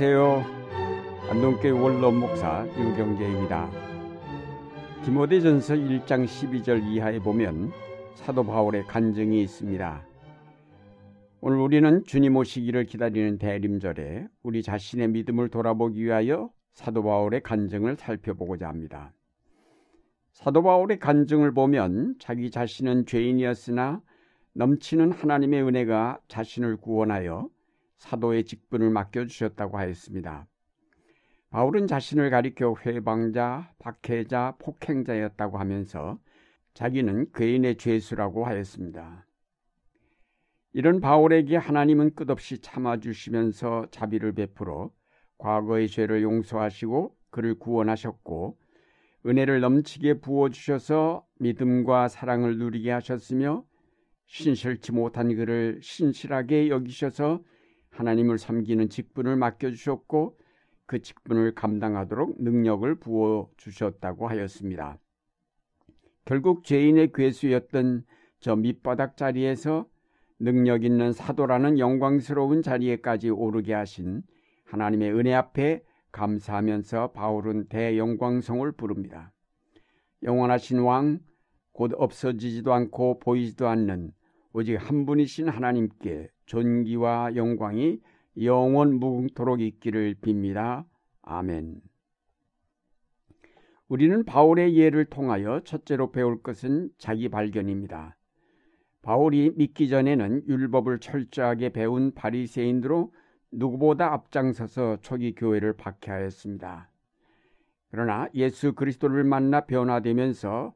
안녕하세요. 안동교회 원로 목사 유경재입니다. 디모데전서 1장 12절 이하에 보면 사도 바울의 간증이 있습니다. 오늘 우리는 주님 오시기를 기다리는 대림절에 우리 자신의 믿음을 돌아보기 위하여 사도 바울의 간증을 살펴보고자 합니다. 사도 바울의 간증을 보면 자기 자신은 죄인이었으나 넘치는 하나님의 은혜가 자신을 구원하여 사도의 직분을 맡겨주셨다고 하였습니다. 바울은 자신을 가리켜 회방자, 박해자, 폭행자였다고 하면서 자기는 괴인의 죄수라고 하였습니다. 이런 바울에게 하나님은 끝없이 참아주시면서 자비를 베풀어 과거의 죄를 용서하시고 그를 구원하셨고 은혜를 넘치게 부어주셔서 믿음과 사랑을 누리게 하셨으며 신실치 못한 그를 신실하게 여기셔서 하나님을 섬기는 직분을 맡겨주셨고 그 직분을 감당하도록 능력을 부어 주셨다고 하였습니다. 결국 죄인의 괴수였던 저 밑바닥 자리에서 능력 있는 사도라는 영광스러운 자리에까지 오르게 하신 하나님의 은혜 앞에 감사하면서 바울은 대영광성을 부릅니다. 영원하신 왕, 곧 없어지지도 않고 보이지도 않는 오직 한 분이신 하나님께 존귀와 영광이 영원 무궁토록 있기를 빕니다. 아멘. 우리는 바울의 예를 통하여 첫째로 배울 것은 자기 발견입니다. 바울이 믿기 전에는 율법을 철저하게 배운 바리새인으로 누구보다 앞장서서 초기 교회를 박해하였습니다. 그러나 예수 그리스도를 만나 변화되면서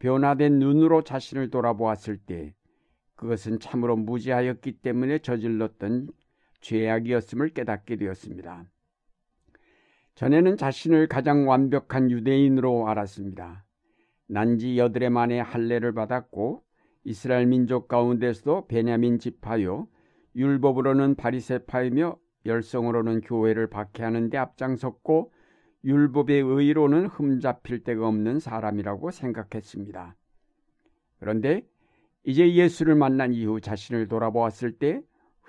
변화된 눈으로 자신을 돌아보았을 때 그것은 참으로 무지하였기 때문에 저질렀던 죄악이었음을 깨닫게 되었습니다. 전에는 자신을 가장 완벽한 유대인으로 알았습니다. 난지 여드레 만에 할례를 받았고 이스라엘 민족 가운데서도 베냐민 지파요 율법으로는 바리새파이며 열성으로는 교회를 박해하는 데 앞장섰고 율법의 의로는 흠잡힐 데가 없는 사람이라고 생각했습니다. 그런데 이제 예수를 만난 이후 자신을 돌아보았을 때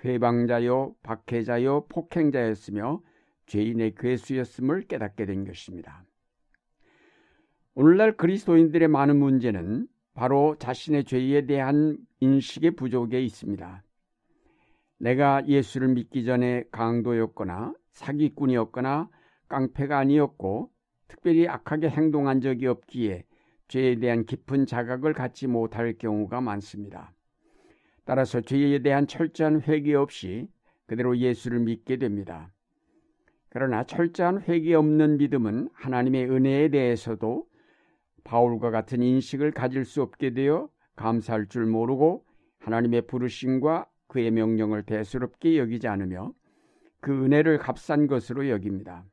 회방자요, 박해자요, 폭행자였으며 죄인의 괴수였음을 깨닫게 된 것입니다. 오늘날 그리스도인들의 많은 문제는 바로 자신의 죄에 대한 인식의 부족에 있습니다. 내가 예수를 믿기 전에 강도였거나 사기꾼이었거나 깡패가 아니었고 특별히 악하게 행동한 적이 없기에 죄에 대한 깊은 자각을 갖지 못할 경우가 많습니다. 따라서 죄에 대한 철저한 회개 없이 그대로 예수를 믿게 됩니다. 그러나 철저한 회개 없는 믿음은 하나님의 은혜에 대해서도 바울과 같은 인식을 가질 수 없게 되어 감사할 줄 모르고 하나님의 부르심과 그의 명령을 대수롭게 여기지 않으며 그 은혜를 값싼 것으로 여깁니다.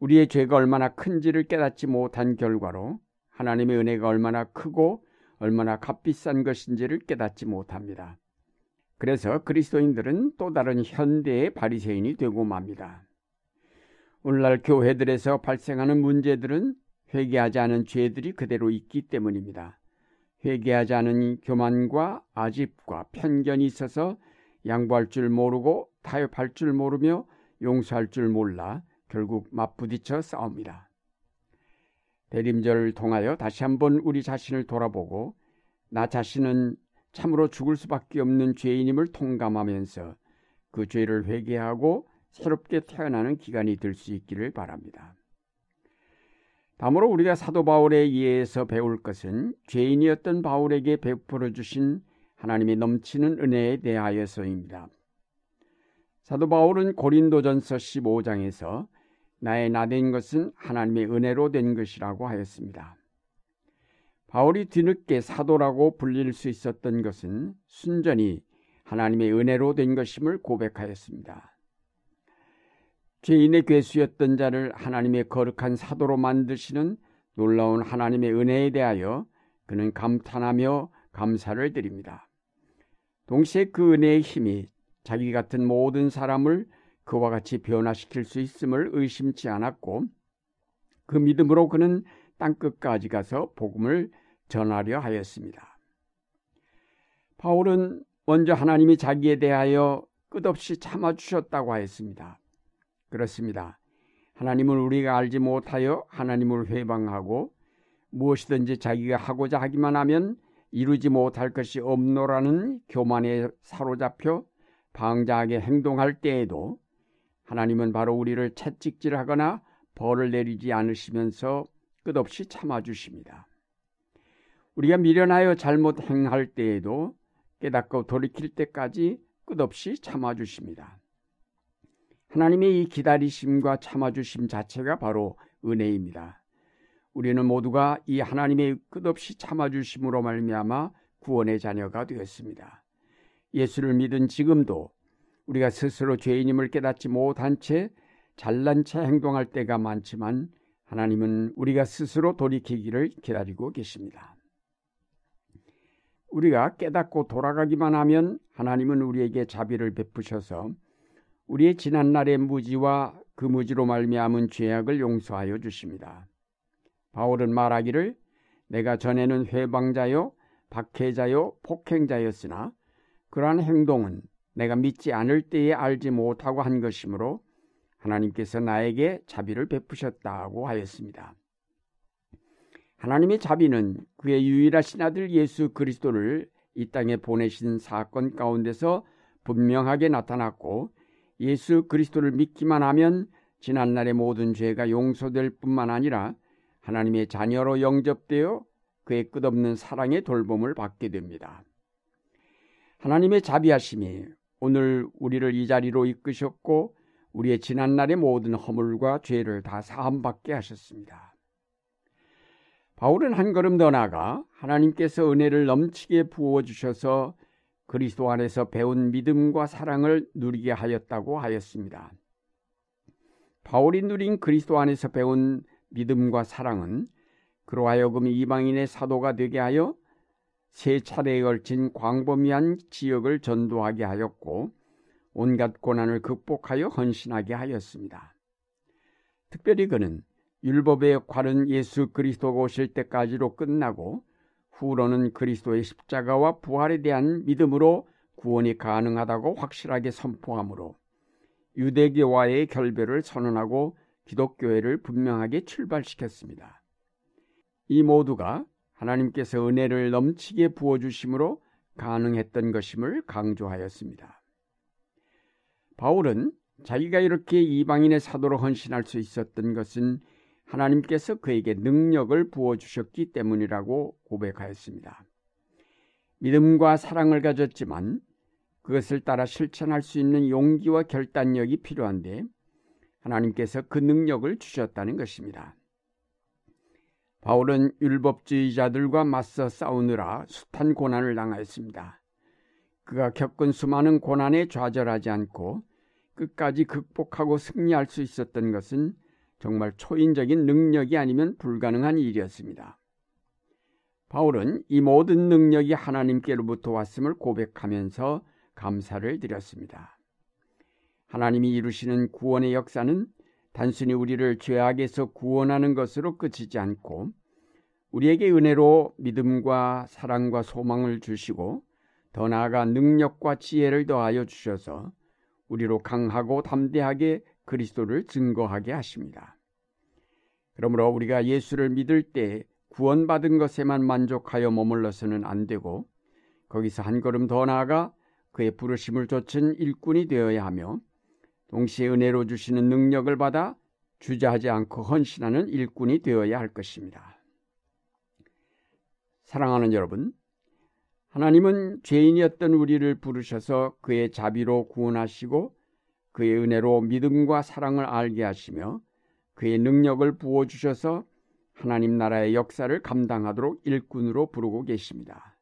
우리의 죄가 얼마나 큰지를 깨닫지 못한 결과로 하나님의 은혜가 얼마나 크고 얼마나 값비싼 것인지를 깨닫지 못합니다. 그래서 그리스도인들은 또 다른 현대의 바리새인이 되고 맙니다. 오늘날 교회들에서 발생하는 문제들은 회개하지 않은 죄들이 그대로 있기 때문입니다. 회개하지 않은 교만과 아집과 편견이 있어서 양보할 줄 모르고 타협할 줄 모르며 용서할 줄 몰라 결국 맞부딪혀 싸웁니다. 대림절을 통하여 다시 한번 우리 자신을 돌아보고 나 자신은 참으로 죽을 수밖에 없는 죄인임을 통감하면서 그 죄를 회개하고 새롭게 태어나는 기간이 될 수 있기를 바랍니다. 다음으로 우리가 사도 바울에 의해서 배울 것은 죄인이었던 바울에게 베풀어 주신 하나님의 넘치는 은혜에 대하여서입니다. 사도 바울은 고린도전서 15장에서 나의 나된 것은 하나님의 은혜로 된 것이라고 하였습니다. 바울이 뒤늦게 사도라고 불릴 수 있었던 것은 순전히 하나님의 은혜로 된 것임을 고백하였습니다. 죄인의 괴수였던 자를 하나님의 거룩한 사도로 만드시는 놀라운 하나님의 은혜에 대하여 그는 감탄하며 감사를 드립니다. 동시에 그 은혜의 힘이 자기 같은 모든 사람을 그와 같이 변화시킬 수 있음을 의심치 않았고 그 믿음으로 그는 땅끝까지 가서 복음을 전하려 하였습니다. 바울은 먼저 하나님이 자기에 대하여 끝없이 참아주셨다고 하였습니다. 그렇습니다. 하나님을 우리가 알지 못하여 하나님을 회방하고 무엇이든지 자기가 하고자 하기만 하면 이루지 못할 것이 없노라는 교만에 사로잡혀 방자하게 행동할 때에도 하나님은 바로 우리를 채찍질하거나 벌을 내리지 않으시면서 끝없이 참아주십니다. 우리가 미련하여 잘못 행할 때에도 깨닫고 돌이킬 때까지 끝없이 참아주십니다. 하나님의 이 기다리심과 참아주심 자체가 바로 은혜입니다. 우리는 모두가 이 하나님의 끝없이 참아주심으로 말미암아 구원의 자녀가 되었습니다. 예수를 믿은 지금도 우리가 스스로 죄인임을 깨닫지 못한 채 잘난 채 행동할 때가 많지만 하나님은 우리가 스스로 돌이키기를 기다리고 계십니다. 우리가 깨닫고 돌아가기만 하면 하나님은 우리에게 자비를 베푸셔서 우리의 지난 날의 무지와 그 무지로 말미암은 죄악을 용서하여 주십니다. 바울은 말하기를 내가 전에는 회방자요 박해자요 폭행자였으나 그러한 행동은 내가 믿지 않을 때에 알지 못하고 한 것이므로 하나님께서 나에게 자비를 베푸셨다고 하였습니다. 하나님의 자비는 그의 유일하신 아들 예수 그리스도를 이 땅에 보내신 사건 가운데서 분명하게 나타났고 예수 그리스도를 믿기만 하면 지난날의 모든 죄가 용서될 뿐만 아니라 하나님의 자녀로 영접되어 그의 끝없는 사랑의 돌봄을 받게 됩니다. 하나님의 자비하심이 오늘 우리를 이 자리로 이끄셨고 우리의 지난날의 모든 허물과 죄를 다 사함받게 하셨습니다. 바울은 한 걸음 더 나아가 하나님께서 은혜를 넘치게 부어 주셔서 그리스도 안에서 배운 믿음과 사랑을 누리게 하였다고 하였습니다. 바울이 누린 그리스도 안에서 배운 믿음과 사랑은 그로 하여금 이방인의 사도가 되게 하여 세 차례에 걸친 광범위한 지역을 전도하게 하였고 온갖 고난을 극복하여 헌신하게 하였습니다. 특별히 그는 율법의 역할은 예수 그리스도가 오실 때까지로 끝나고 후로는 그리스도의 십자가와 부활에 대한 믿음으로 구원이 가능하다고 확실하게 선포하므로 유대교와의 결별을 선언하고 기독교회를 분명하게 출발시켰습니다. 이 모두가 하나님께서 은혜를 넘치게 부어주심으로 가능했던 것임을 강조하였습니다. 바울은 자기가 이렇게 이방인의 사도로 헌신할 수 있었던 것은 하나님께서 그에게 능력을 부어주셨기 때문이라고 고백하였습니다. 믿음과 사랑을 가졌지만 그것을 따라 실천할 수 있는 용기와 결단력이 필요한데 하나님께서 그 능력을 주셨다는 것입니다. 바울은 율법주의자들과 맞서 싸우느라 숱한 고난을 당하였습니다. 그가 겪은 수많은 고난에 좌절하지 않고 끝까지 극복하고 승리할 수 있었던 것은 정말 초인적인 능력이 아니면 불가능한 일이었습니다. 바울은 이 모든 능력이 하나님께로부터 왔음을 고백하면서 감사를 드렸습니다. 하나님이 이루시는 구원의 역사는 단순히 우리를 죄악에서 구원하는 것으로 끝이지 않고 우리에게 은혜로 믿음과 사랑과 소망을 주시고 더 나아가 능력과 지혜를 더하여 주셔서 우리로 강하고 담대하게 그리스도를 증거하게 하십니다. 그러므로 우리가 예수를 믿을 때 구원받은 것에만 만족하여 머물러서는 안 되고 거기서 한 걸음 더 나아가 그의 부르심을 좇은 일꾼이 되어야 하며 동시에 은혜로 주시는 능력을 받아 주저하지 않고 헌신하는 일꾼이 되어야 할 것입니다. 사랑하는 여러분, 하나님은 죄인이었던 우리를 부르셔서 그의 자비로 구원하시고 그의 은혜로 믿음과 사랑을 알게 하시며 그의 능력을 부어주셔서 하나님 나라의 역사를 감당하도록 일꾼으로 부르고 계십니다.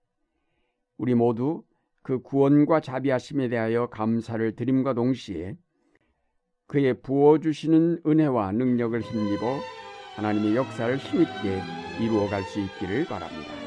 우리 모두 그 구원과 자비하심에 대하여 감사를 드림과 동시에 그의 부어주시는 은혜와 능력을 힘입어 하나님의 역사를 힘있게 이루어갈 수 있기를 바랍니다.